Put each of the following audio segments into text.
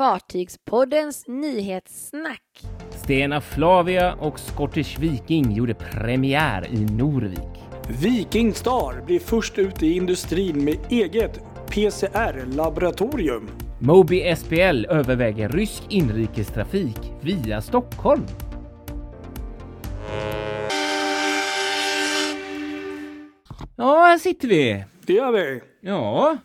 Fartygspoddens nyhetssnack. Stena Flavia och Scottish Viking gjorde premiär i Norvik. Viking Star blir först ut i industrin med eget PCR-laboratorium. Moby SPL överväger rysk inrikestrafik via Stockholm. Ja, här sitter vi. Det gör vi. Ja.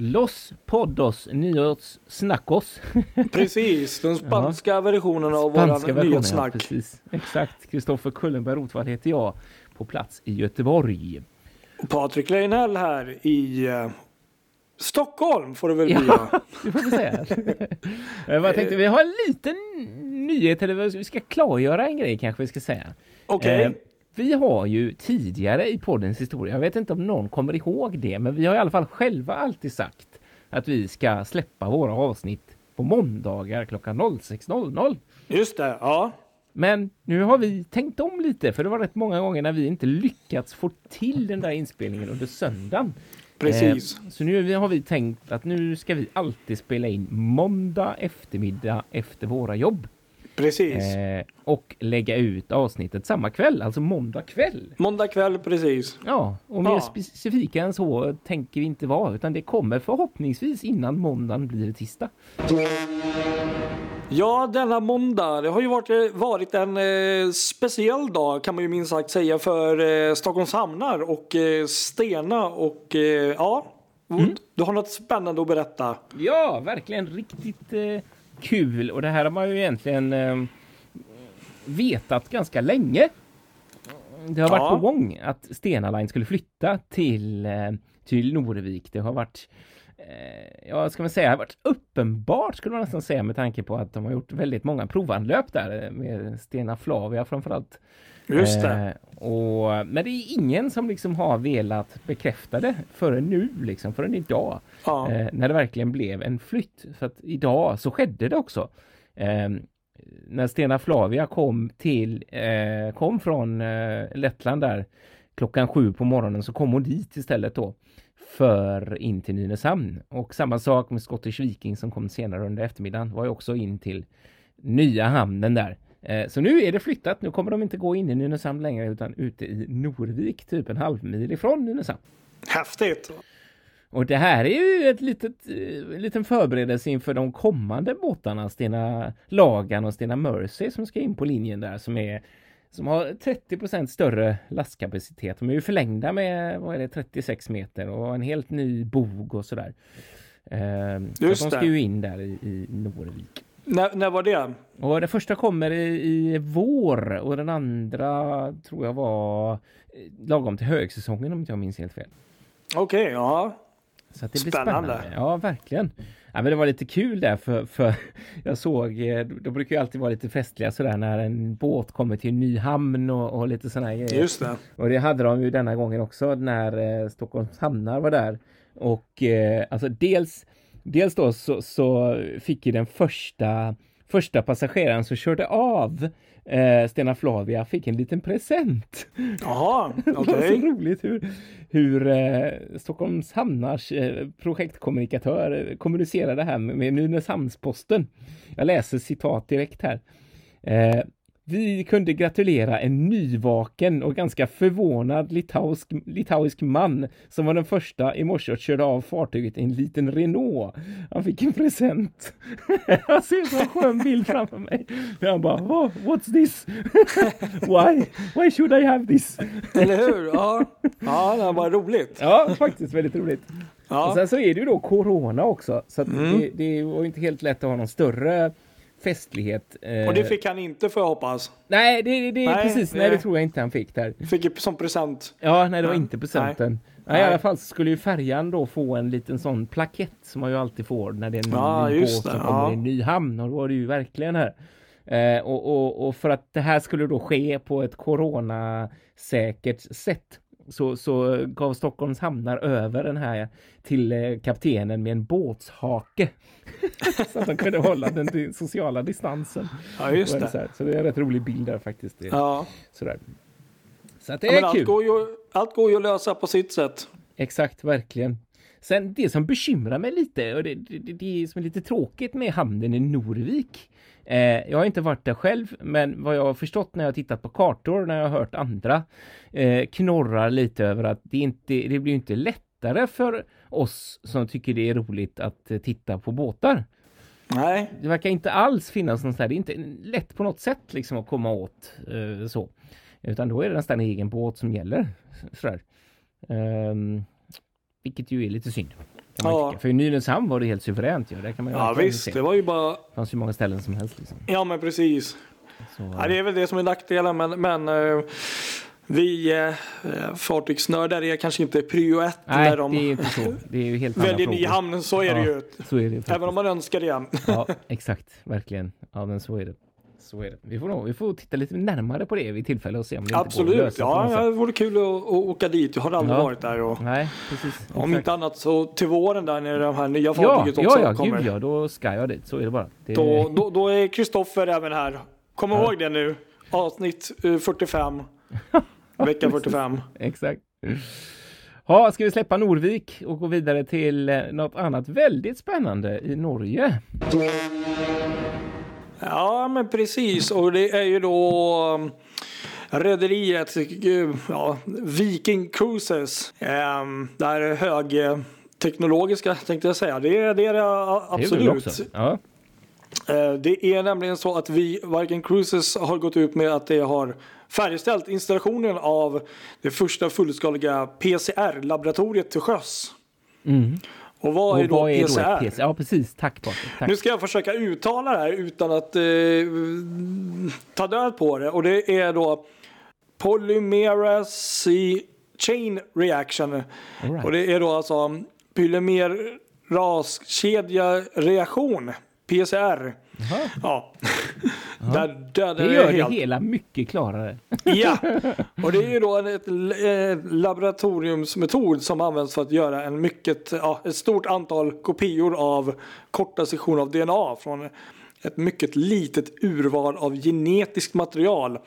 Los Poddos Nyhetssnackos. Precis, den spanska ja. versionen av Spanska våran nyhetssnack. Ja, precis. Exakt. Kristoffer Kullenberg Rotvall heter jag på plats i Göteborg. Patrik Leinell här i uh, Stockholm får det väl bli. Ja, det får vi säga. jag tänkte, vi har en liten nyhet, eller vi ska klargöra en grej kanske vi ska säga. Okej. Okay. Eh, vi har ju tidigare i poddens historia, jag vet inte om någon kommer ihåg det, men vi har i alla fall själva alltid sagt att vi ska släppa våra avsnitt på måndagar klockan 06.00. Just det, ja. Men nu har vi tänkt om lite, för det var rätt många gånger när vi inte lyckats få till den där inspelningen under söndagen. Precis. Eh, så nu har vi tänkt att nu ska vi alltid spela in måndag eftermiddag efter våra jobb. Precis. Eh, och lägga ut avsnittet samma kväll, alltså måndag kväll. Måndag kväll, precis. Ja, och mer ja. specifika än så tänker vi inte vara, utan det kommer förhoppningsvis innan måndagen blir tisdag. Ja, denna måndag, det har ju varit, varit en eh, speciell dag kan man ju minst sagt säga för eh, Stockholms hamnar och eh, Stena och eh, ja, mm. du har något spännande att berätta. Ja, verkligen riktigt eh, kul och det här har man ju egentligen eh, vetat ganska länge. Det har ja. varit på gång att Stena Line skulle flytta till, eh, till Norvik. Det har varit eh, ja, ska man säga, har varit uppenbart skulle man nästan säga med tanke på att de har gjort väldigt många provanlöp där eh, med Stena Flavia framförallt. Just det. Eh, och, men det är ingen som liksom har velat bekräfta det förrän nu, liksom, förrän idag. Ja. Eh, när det verkligen blev en flytt. För att idag så skedde det också. Eh, när Stena Flavia kom till, eh, kom från eh, Lettland där klockan sju på morgonen så kom hon dit istället då för in till Nynäshamn. Och samma sak med Scottish Viking som kom senare under eftermiddagen var ju också in till nya hamnen där. Eh, så nu är det flyttat. Nu kommer de inte gå in i Nynäshamn längre utan ute i Norvik, typ en halv mil ifrån Nynäshamn. Häftigt! Och det här är ju ett litet, en eh, liten förberedelse inför de kommande båtarna, Stena Lagan och Stena Mercy som ska in på linjen där som är som har 30% större lastkapacitet. De är ju förlängda med vad är det, 36 meter och en helt ny bog och sådär. Eh, Just så de ska det. ju in där i, i Norvik. När, när var det? Och det första kommer i, i vår och den andra tror jag var eh, lagom till högsäsongen om inte jag minns helt fel. Okej, okay, ja. Så det blir spännande. spännande. Ja, verkligen. Ja, men det var lite kul där för, för jag såg, eh, det brukar ju alltid vara lite festliga sådär när en båt kommer till en ny hamn och, och lite sådana grejer. Just det. Och det hade de ju denna gången också när eh, Stockholms hamnar var där. Och eh, alltså dels, dels då så, så fick ju den första första passageraren som körde av eh, Stena Flavia fick en liten present. Jaha, okej. Okay. så roligt hur, hur eh, Stockholms hamnars eh, projektkommunikatör kommunicerade det här med, med Nynäshamnsposten. Jag läser citat direkt här. Eh, vi kunde gratulera en nyvaken och ganska förvånad litauisk, litauisk man som var den första i morse att köra av fartyget i en liten Renault. Han fick en present. Jag ser så skön bild framför mig. Han bara, oh, what's this? Why? Why should I have this? Eller hur? Ja, ja det var roligt. Ja, faktiskt väldigt roligt. Ja. Och sen så är det ju då Corona också, så mm. det, det var inte helt lätt att ha någon större festlighet. Eh, och det fick han inte får jag hoppas? Nej, det, det nej, precis. Nej, det tror jag inte han fick där. Fick som present? Ja, nej, det var inte presenten. Nej. Nej, I alla fall skulle ju färjan då få en liten sån plakett som man ju alltid får när det är en ja, ny båt som kommer ja. i en ny hamn. Och då var det ju verkligen här. Eh, och, och, och för att det här skulle då ske på ett coronasäkert sätt så, så gav Stockholms hamnar över den här till eh, kaptenen med en båtshake. så att de kunde hålla den sociala distansen. Ja, just det. Så, så, det är en rätt rolig bild där faktiskt. Ja. Sådär. Så att det ja, är kul. Allt går, ju, allt går ju att lösa på sitt sätt. Exakt, verkligen. Sen det som bekymrar mig lite och det, det, det som är lite tråkigt med hamnen i Norvik. Eh, jag har inte varit där själv, men vad jag har förstått när jag tittat på kartor, när jag har hört andra eh, knorrar lite över att det inte, det blir inte lättare för oss som tycker det är roligt att eh, titta på båtar. Nej. Det verkar inte alls finnas någon sån här, det är inte lätt på något sätt liksom att komma åt eh, så. Utan då är det nästan egen båt som gäller. Sådär. Um, vilket ju är lite synd. Ja. För i Nynäshamn var det helt suveränt. Ja, Där kan man ja visst, se. det var ju bara... Det fanns ju många ställen som helst. Liksom. Ja men precis. Så, ja, det är väl det som är nackdelen men, men uh, vi eh, fartygsnördar är kanske inte prio ett Nej, när de det är inte så. Det är ju helt väljer ny hamn. Så är ja, det ju. Är det Även om man önskar det. ja, exakt. Verkligen. Ja, men så är det. Så är det. Vi får, nog, vi får titta lite närmare på det vid tillfälle och se om det Absolut. inte går att lösa Ja, det vore kul att, att åka dit. Jag har aldrig ja. varit där. Och, Nej, precis. Om exakt. inte annat så till våren där när de här nya fartyget ja, också ja, ja, kommer. Gud, ja, då ska jag dit. Så är det bara. Det... Då, då, då är Kristoffer även här. Kom ja. ihåg det nu. Avsnitt 45. Vecka 45. Exakt. Ja, ska vi släppa Norvik och gå vidare till eh, något annat väldigt spännande i Norge? Ja, men precis. Och det är ju då um, rederiet ja, Viking Cruises. Um, det här högteknologiska tänkte jag säga. Det, är det är det absolut. Det är, ja. Uh, det är nämligen så att vi, Viking Cruises har gått ut med att det har färdigställt installationen av det första fullskaliga PCR-laboratoriet till sjöss. Mm. Och vad och är då vad är PCR? Då PCR? Ja precis, tack Patrik. Nu ska jag försöka uttala det här utan att eh, ta död på det. Och det är då Polymerase Chain Reaction. Right. Och det är då alltså polymeraskedja reaktion. PCR. Aha. Ja. Där dödade det gör det helt. hela mycket klarare. ja, och det är ju då en ett, ett laboratoriumsmetod som används för att göra en mycket, ja, ett stort antal kopior av korta sektioner av DNA från ett mycket litet urval av genetiskt material.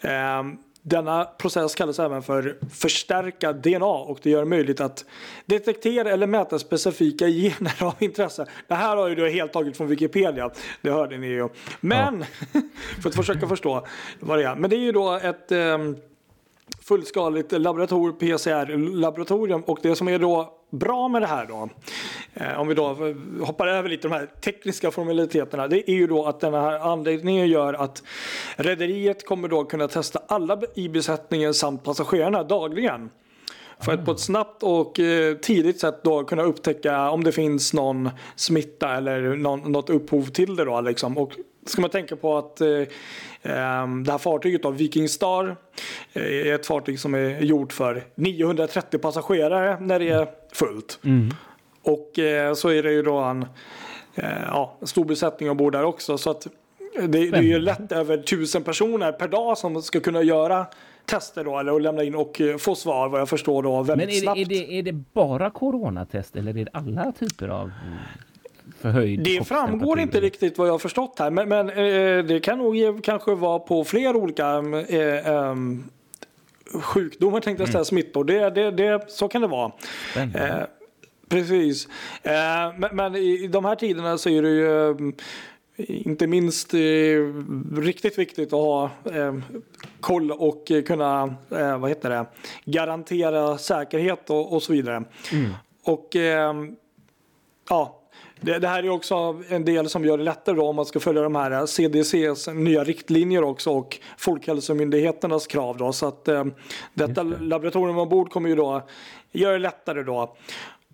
Eh, denna process kallas även för förstärka DNA och det gör det möjligt att detektera eller mäta specifika gener av intresse. Det här har ju du helt tagit från Wikipedia, det hörde ni ju. Men, ja. för att försöka förstå vad det är. Men det är ju då ett um, fullskaligt laborator, PCR-laboratorium och det som är då bra med det här då, eh, om vi då hoppar över lite de här tekniska formaliteterna, det är ju då att den här anläggningen gör att rederiet kommer då kunna testa alla i besättningen samt passagerarna dagligen. För att på ett snabbt och eh, tidigt sätt då kunna upptäcka om det finns någon smitta eller någon, något upphov till det då liksom. Och ska man tänka på att eh, ehm, det här fartyget då, Viking Star eh, är ett fartyg som är gjort för 930 passagerare när det är fullt. Mm. Och eh, så är det ju då en eh, ja, stor besättning ombord där också. Så att det, det är ju lätt över tusen personer per dag som ska kunna göra tester då eller lämna in och eh, få svar vad jag förstår då väldigt Men är snabbt. Det, är, det, är det bara coronatest eller är det alla typer av förhöjd Det framgår inte riktigt vad jag har förstått här men, men eh, det kan nog kanske vara på fler olika eh, eh, sjukdomar tänkte jag säga, mm. smittor. Det, det, det, så kan det vara. Eh, precis. Eh, men, men, i de här tiderna så är det ju eh, inte minst eh, riktigt viktigt att ha eh, koll och kunna eh, vad heter det, garantera säkerhet och, och så vidare. Mm. Och ja, det, det, här är också en del som gör det lättare då om man ska följa de här CDCs nya riktlinjer också och Folkhälsomyndigheternas krav då. Så att eh, detta laboratorium ombord kommer ju då göra det lättare då.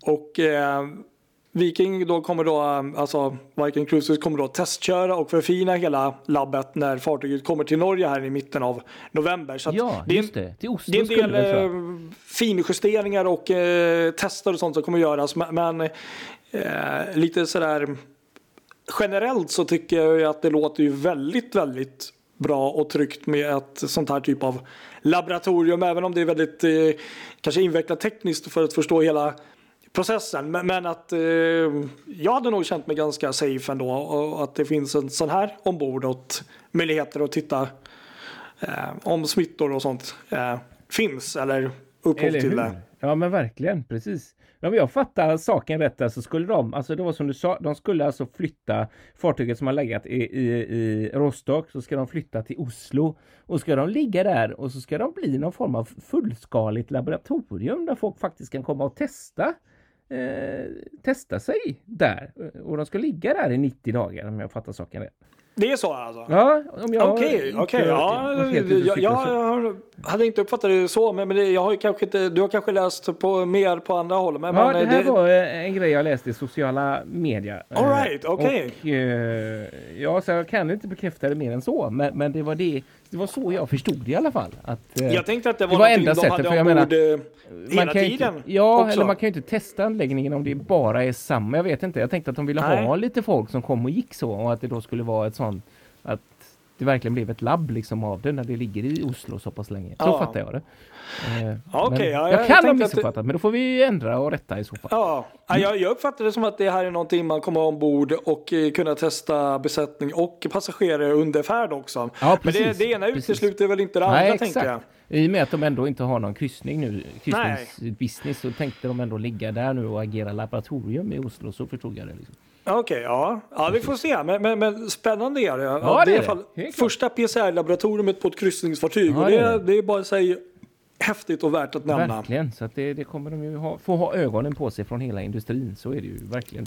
Och eh, Viking då kommer då, alltså Viking Cruises kommer då testköra och förfina hela labbet när fartyget kommer till Norge här i mitten av november. Så ja, det är, just det. Till Oslo det är en del eh, finjusteringar och eh, tester och sånt som kommer göras. Men eh, lite sådär generellt så tycker jag att det låter ju väldigt, väldigt bra och tryggt med ett sånt här typ av laboratorium. Även om det är väldigt eh, kanske invecklat tekniskt för att förstå hela processen. Men, men att eh, jag hade nog känt mig ganska safe ändå och att det finns en sån här ombord och möjligheter att titta eh, om smittor och sånt eh, finns eller upphov till det. Ja men verkligen, precis. om jag fattar saken rätt där så skulle de, alltså det var som du sa, de skulle alltså flytta fartyget som har legat i, i, i Rostock, så ska de flytta till Oslo och ska de ligga där och så ska de bli någon form av fullskaligt laboratorium där folk faktiskt kan komma och testa eh, testa sig där och de ska ligga där i 90 dagar om jag fattar saken rätt. Det är så alltså? Ja, om jag Okej, okej. Ja, jag, jag, hade inte uppfattat det så, men, men det, jag har kanske inte, du har kanske läst på, mer på andra håll. Men, ja, men, det här det... var en grej jag läste i sociala medier. All right, okej. Okay. Ja, så jag kan inte bekräfta det mer än så, men, men det var det det var så jag förstod det i alla fall. Att, uh, jag tänkte att det var, det var enda sättet, de hade för jag menar, hela man tiden. Inte, ja, också. eller man kan ju inte testa anläggningen om det bara är samma. Jag vet inte. Jag tänkte att de ville Nej. ha lite folk som kom och gick så och att det då skulle vara ett sånt det verkligen blev ett labb liksom av det när det ligger i Oslo så pass länge. Så ja. fattar jag det. Eh, okay, ja, jag, jag kan ha missuppfattat det... men då får vi ändra och rätta i så fall. Ja, jag, jag uppfattar det som att det här är någonting man kommer ombord och eh, kunna testa besättning och passagerare under färd också. Ja, precis, men det, det ena utesluter väl inte det andra Nej, tänker jag. I och med att de ändå inte har någon kryssning nu, kryssningsbusiness, så tänkte de ändå ligga där nu och agera laboratorium i Oslo, så förstod jag det. Liksom. Okej, okay, ja. ja, vi får se. Men, men, men spännande är det. Ja, det, det är alla fall första PCR-laboratoriet på ett kryssningsfartyg. Ja, och det, det, det är bara sig häftigt och värt att nämna. Verkligen, så att det, det kommer de ju ha, få ha ögonen på sig från hela industrin. Så är det ju verkligen.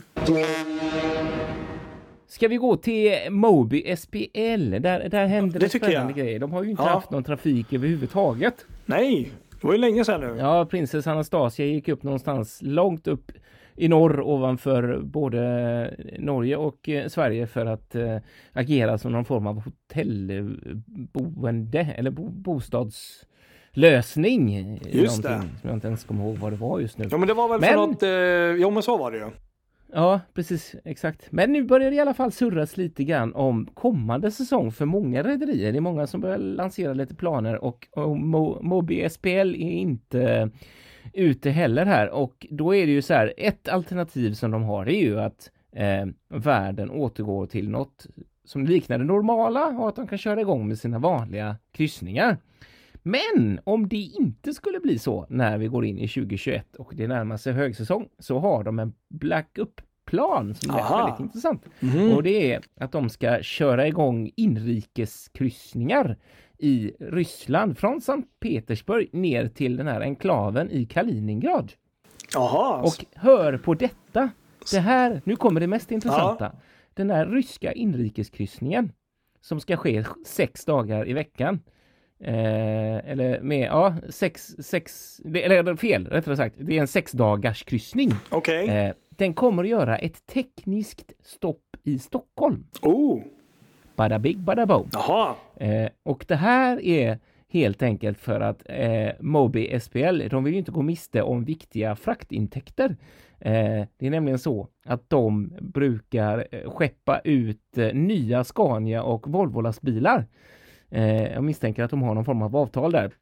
Ska vi gå till Moby SPL? Där, där händer det, det spännande jag. grejer. De har ju inte ja. haft någon trafik överhuvudtaget. Nej, det var ju länge sedan nu. Ja, prinsess Anastasia gick upp någonstans långt upp i norr ovanför både Norge och eh, Sverige för att eh, agera som någon form av hotellboende eller bo bostadslösning. Just det. Som jag inte ens kommer ihåg vad det var just nu. Ja men det var väl men... för något, eh, jo men så var det ju. Ja, precis, exakt. Men nu börjar det i alla fall surras lite grann om kommande säsong för många rederier. Det är många som börjar lansera lite planer och, och Mo Moby SPL är inte ute heller här och då är det ju så här, ett alternativ som de har är ju att eh, världen återgår till något som liknar det normala och att de kan köra igång med sina vanliga kryssningar. Men om det inte skulle bli så när vi går in i 2021 och det närmar sig högsäsong så har de en backup-plan som är Aha. väldigt intressant. Mm. Och det är att de ska köra igång inrikeskryssningar i Ryssland från Sankt Petersburg ner till den här enklaven i Kaliningrad. Jaha. Och hör på detta. Det här, nu kommer det mest intressanta. Ja. Den här ryska inrikeskryssningen som ska ske sex dagar i veckan. Eh, eller med, ja, sex, sex, eller fel, rättare sagt, det är en sex dagars kryssning. Okay. Eh, den kommer att göra ett tekniskt stopp i Stockholm. Oh! Bada big, bada boom. Jaha. Eh, och det här är helt enkelt för att eh, Moby SPL, de vill ju inte gå miste om viktiga fraktintäkter. Eh, det är nämligen så att de brukar eh, skeppa ut eh, nya Scania och Volvo-lastbilar. Eh, jag misstänker att de har någon form av avtal där.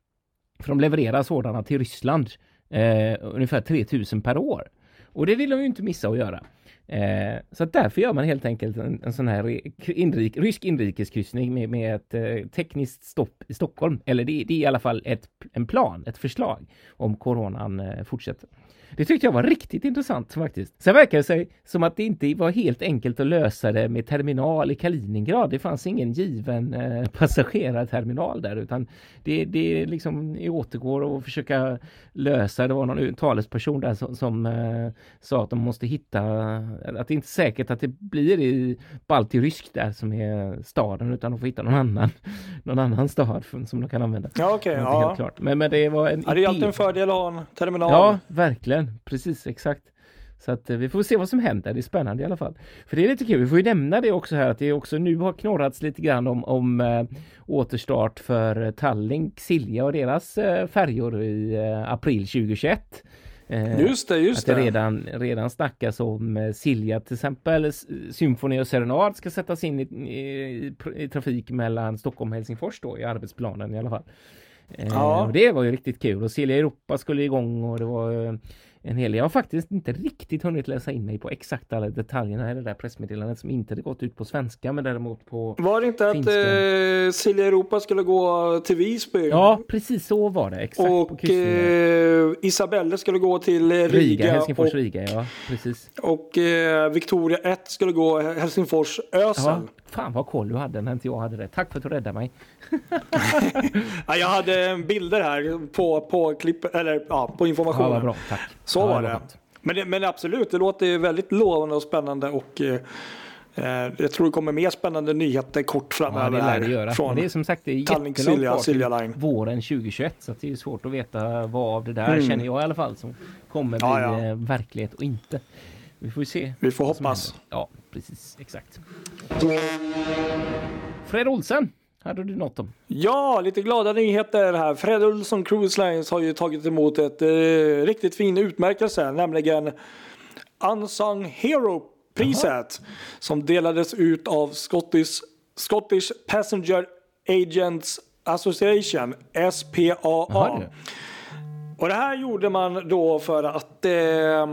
För de levererar sådana till Ryssland eh, ungefär 3000 per år. Och det vill de ju inte missa att göra. Eh, så därför gör man helt enkelt en, en sån här inrik, rysk inrikeskryssning med, med ett eh, tekniskt stopp i Stockholm. Eller det, det, är i alla fall ett, en plan, ett förslag om coronan eh, fortsätter. Det tyckte jag var riktigt intressant faktiskt. Sen verkar det sig som att det inte var helt enkelt att lösa det med terminal i Kaliningrad. Det fanns ingen given eh, passagerarterminal där utan det, det liksom återgår att försöka lösa. Det var någon talesperson där som, som eh, sa att de måste hitta, att det inte är säkert att det blir i Baltirysk där som är staden utan de får hitta någon annan, någon annan stad som de kan använda. Ja okej. Okay, ja. Helt klart. Men, men det var en ja, Det är alltid en fördel att ha en terminal. Ja, verkligen precis exakt. Så att eh, vi får se vad som händer. Det är spännande i alla fall. För det är lite kul. Vi får ju nämna det också här att det också nu har knorrats lite grann om, om äh, återstart för Tallink, Silja och deras äh, färjor i äh, april 2021. Just det, just att det. Redan, redan snackas om Silja till exempel. Symfoni och Serenad ska sättas in i, i, i trafik mellan Stockholm och Helsingfors då i arbetsplanen i alla fall. Ja. Och det var ju riktigt kul och Silja Europa skulle igång och det var en hel Jag har faktiskt inte riktigt hunnit läsa in mig på exakt alla detaljerna i det där pressmeddelandet som inte gått ut på svenska men däremot på Var det inte finska. att eh, Silja Europa skulle gå till Visby? Ja, precis så var det. Exakt Och eh, Isabelle skulle gå till Riga. Riga, Helsingfors, och, Riga, ja precis. och eh, Victoria 1 skulle gå Helsingfors, Ösel. Ja, fan vad koll du hade när inte jag hade det. Tack för att du räddade mig. Ja, jag hade bilder här på, på, klipp, eller, ja, på Ja, informationen. vad bra, tack. Så ja, var det. Men, det. Men absolut, det låter väldigt lovande och spännande och eh, eh, jag tror det kommer mer spännande nyheter kort Ja, framöver det lär det göra. från Men det är som sagt det är jättelångt Silja, Silja Line. våren 2021 så det är svårt att veta vad av det där Mm. känner jag i alla fall som kommer bli Ja, ja. eh, verklighet och inte. Vi får ju se. Vi får hoppas. Ja, precis. Exakt. Fred Olsen, hade du något om? Ja, lite glada nyheter här. Fred Olsson Cruise Lines har ju tagit emot ett eh, riktigt fin utmärkelse, nämligen Unsung Hero-priset som delades ut av Scottish, Scottish Passenger Agents Association, SPAA. Jaha, du. Och det här gjorde man då för att eh,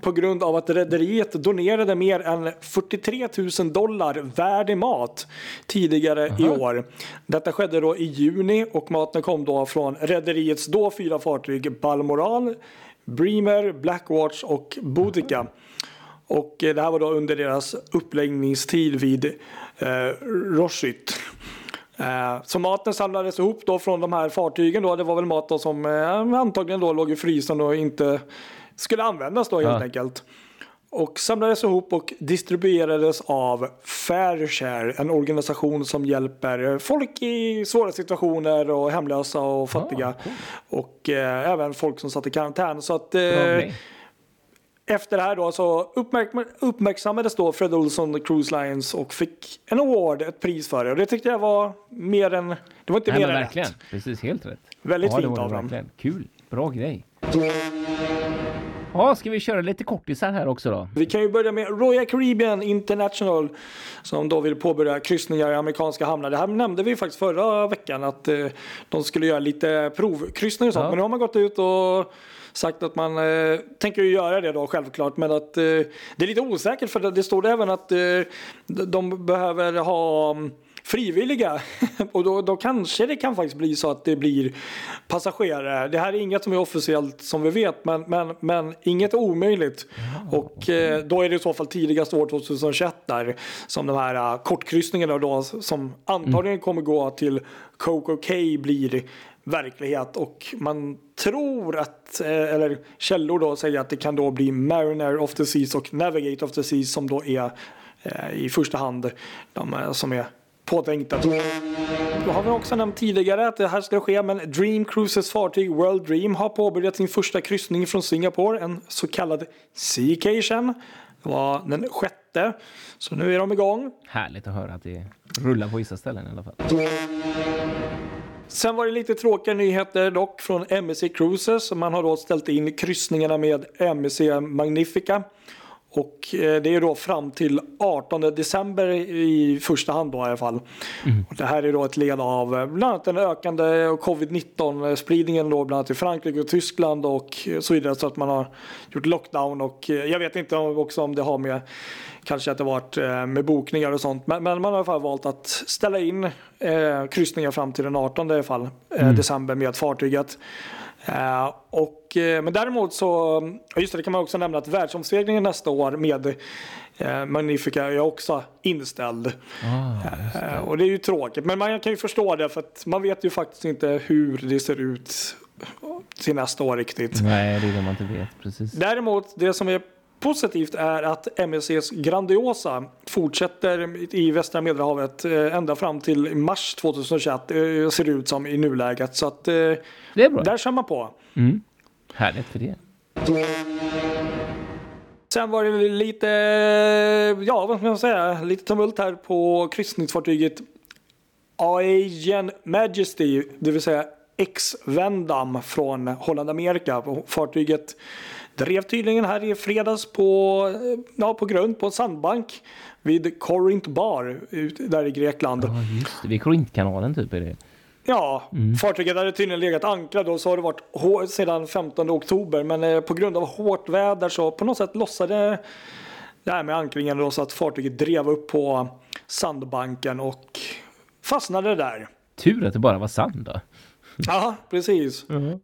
på grund av att rederiet donerade mer än 43 000 dollar värd i mat tidigare i år. Detta skedde då i juni och maten kom då från rederiets då fyra fartyg Balmoral, Bremer, Blackwatch och Boudica. Och eh, det här var då under deras uppläggningstid vid eh, Rosyth. Eh, Så maten samlades ihop då från de här fartygen då. Det var väl mat då som eh, antagligen då låg i frysen och inte skulle användas då helt Ja. enkelt. Och samlades ihop och distribuerades av Fairshare, en organisation som hjälper folk i svåra situationer och hemlösa och fattiga. Ah, cool. Och eh, även folk som satt i karantän. Så att, eh. Efter det här då så uppmärk uppmärksammades då Fred Olsson Cruise Lines och fick en award, ett pris för det. Och det tyckte jag var mer än, det var inte Nej, mer än verkligen. rätt. Precis, helt rätt. Väldigt ja, fint av dem. Kul. Bra grej. Ja, ska vi köra lite kortisar här också då? Vi kan ju börja med Royal Caribbean International som då vill påbörja kryssningar i amerikanska hamnar. Det här nämnde vi faktiskt förra veckan att eh, de skulle göra lite provkryssningar och sånt. Ja. Men nu har man gått ut och sagt att man eh, tänker ju göra det då självklart. Men att eh, det är lite osäkert för det, det står även att eh, de behöver ha mm, frivilliga och då, då kanske det kan faktiskt bli så att det blir passagerare. Det här är inget som är officiellt som vi vet men, men, men inget är omöjligt. Och eh, då är det i så fall tidigast år 2021 där som de här uh, kortkryssningarna då som antagligen kommer gå till Coco Cay blir verklighet och man tror att, eh, eller källor då säger att det kan då bli Mariner of the Seas och Navigate of the Seas som då är eh, i första hand de eh, som är påtänkta. Då har vi också nämnt tidigare att det här ska ske men Dream Cruises fartyg World Dream har påbörjat sin första kryssning från Singapore, en så kallad Seacation. Det var den sjätte, så nu är de igång. Härligt att höra att det rullar på vissa ställen i alla fall. Sen var det lite tråkiga nyheter dock från MSC Cruises. Man har då ställt in kryssningarna med MSC Magnifica. Och eh, det är då fram till 18 december i första hand då i alla fall. Och det här är då ett led av eh, bland annat den ökande covid-19 spridningen då bland annat i Frankrike och Tyskland och så vidare så att man har gjort lockdown och eh, jag vet inte också om det har med kanske att det varit eh, med bokningar och sånt men, men man har i alla fall valt att ställa in eh, kryssningar fram till den 18 i alla fall eh, december med fartyget. Eh, och, eh, men däremot så, just det, det kan man också nämna att världsomseglingen nästa år med eh, Magnifica är också inställd. Ah, Eh, och det är ju tråkigt, men man kan ju förstå det för att man vet ju faktiskt inte hur det ser ut till nästa år riktigt. nej, det är det man inte vet. Precis. Däremot, det som är positivt är att MSCs Grandiosa fortsätter i västra Medelhavet eh, ända fram till mars 2021 eh, ser det ut som i nuläget. Så att eh, där kör man på. Mm. Härligt för det. Sen var det lite, ja vad ska man säga, lite tumult här på kryssningsfartyget Aegean Majesty, det vill säga X-Vendam från Holland Amerika. Fartyget drev tydligen här i fredags på, ja, på grund på en sandbank vid Corinth Bar ut- där i Grekland. Ja, just det. Vid Korintkanalen typ är det. Ja, mm. fartyget hade tydligen legat ankrat och så har det varit sedan 15 oktober. Men eh, på grund av hårt väder så på något sätt lossade det här med ankringen då så att fartyget drev upp på sandbanken och fastnade där. Tur att det bara var sand då. Ja, precis. Mm.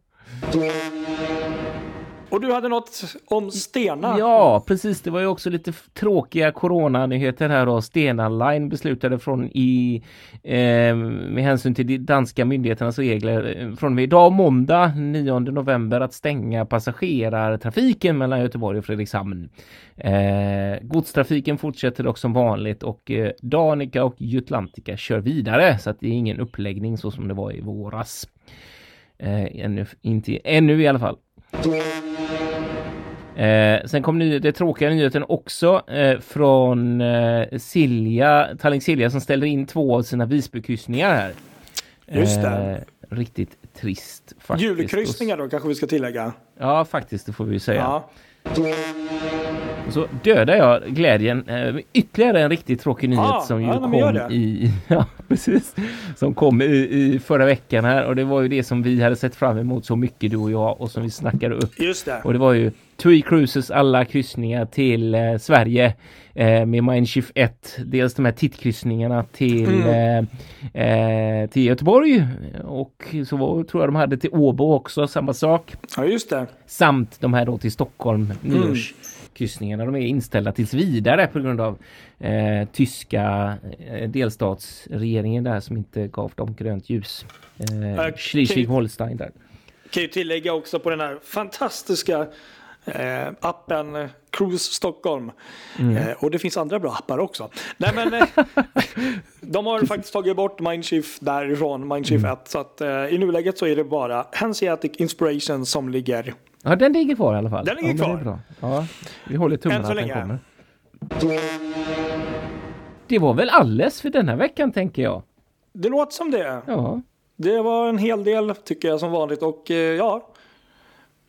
Och du hade något om Stena? Ja, precis. Det var ju också lite tråkiga coronanyheter här då. Stena Line beslutade från i eh, med hänsyn till de danska myndigheternas regler eh, från och med idag måndag 9 november att stänga passagerartrafiken mellan Göteborg och Fredrikshamn. Eh, godstrafiken fortsätter dock som vanligt och eh, Danica och Jutlantica kör vidare så att det är ingen uppläggning så som det var i våras. Eh, ännu, inte, ännu i alla fall. Eh, sen kom ny, det tråkiga nyheten också eh, från eh, Silja, Tallink Silja som ställde in två av sina Visbykryssningar här. Just det. Eh, riktigt trist faktiskt. Julkryssningar då kanske vi ska tillägga. Ja, faktiskt, det får vi säga. Ja. Och så dödar jag glädjen eh, ytterligare en riktigt tråkig nyhet ah, som ju ja, kom i, ja, precis, som kom i, i, förra veckan här och det var ju det som vi hade sett fram emot så mycket du och jag och som vi snackade upp. Just det. Och det var ju TUI Cruises alla kryssningar till eh, Sverige eh, med Mindshift 1. Dels de här tittkryssningarna till, mm. eh, eh, till Göteborg och så var, tror jag de hade till Åbo också, samma sak. Ja, just det. Samt de här då till Stockholm, nyårs. Mm kryssningarna de är inställda tills vidare på grund av eh, tyska eh, delstatsregeringen där som inte gav dem grönt ljus. Eh, Schleswig-Holstein där. Kan ju tillägga också på den här fantastiska eh, appen eh, Cruise Stockholm. Mm. Eh, och det finns andra bra appar också. Nej men eh, de har faktiskt tagit bort Mindshift därifrån, Mindshift mm. 1. Så att eh, i nuläget så är det bara Hanseatic Inspiration som ligger. Ja den ligger kvar i alla fall. Den ligger ja, kvar. bra. Ja, vi håller tummarna att den kommer. Det var väl alles för denna veckan tänker jag. Det låter som det. Ja. Det var en hel del tycker jag som vanligt och eh, ja,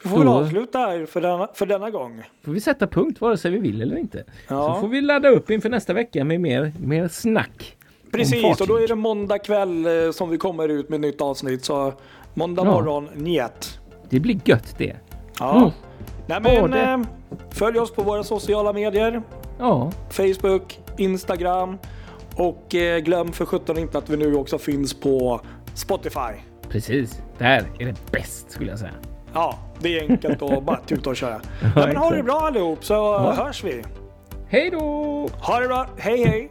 vi får väl avsluta här för denna, för denna gång. Får vi sätta punkt vare sig vi vill eller inte. Ja. Så får vi ladda upp inför nästa vecka med mer, mer snack. Precis, och då är det måndag kväll eh, som vi kommer ut med nytt avsnitt. Så måndag ja. morgon, njet. Det blir gött det. Ja. Mm. Nej, men, Både. Eh, följ oss på våra sociala medier. Ja. Facebook, Instagram och eh, glöm för sjutton inte att vi nu också finns på Spotify. Precis, där är det bäst skulle jag säga. Ja, det är enkelt att bara tuta och köra. Ja, Nej, men ha det bra allihop så ja. hörs vi. Hej då! Ha det bra, hej hej!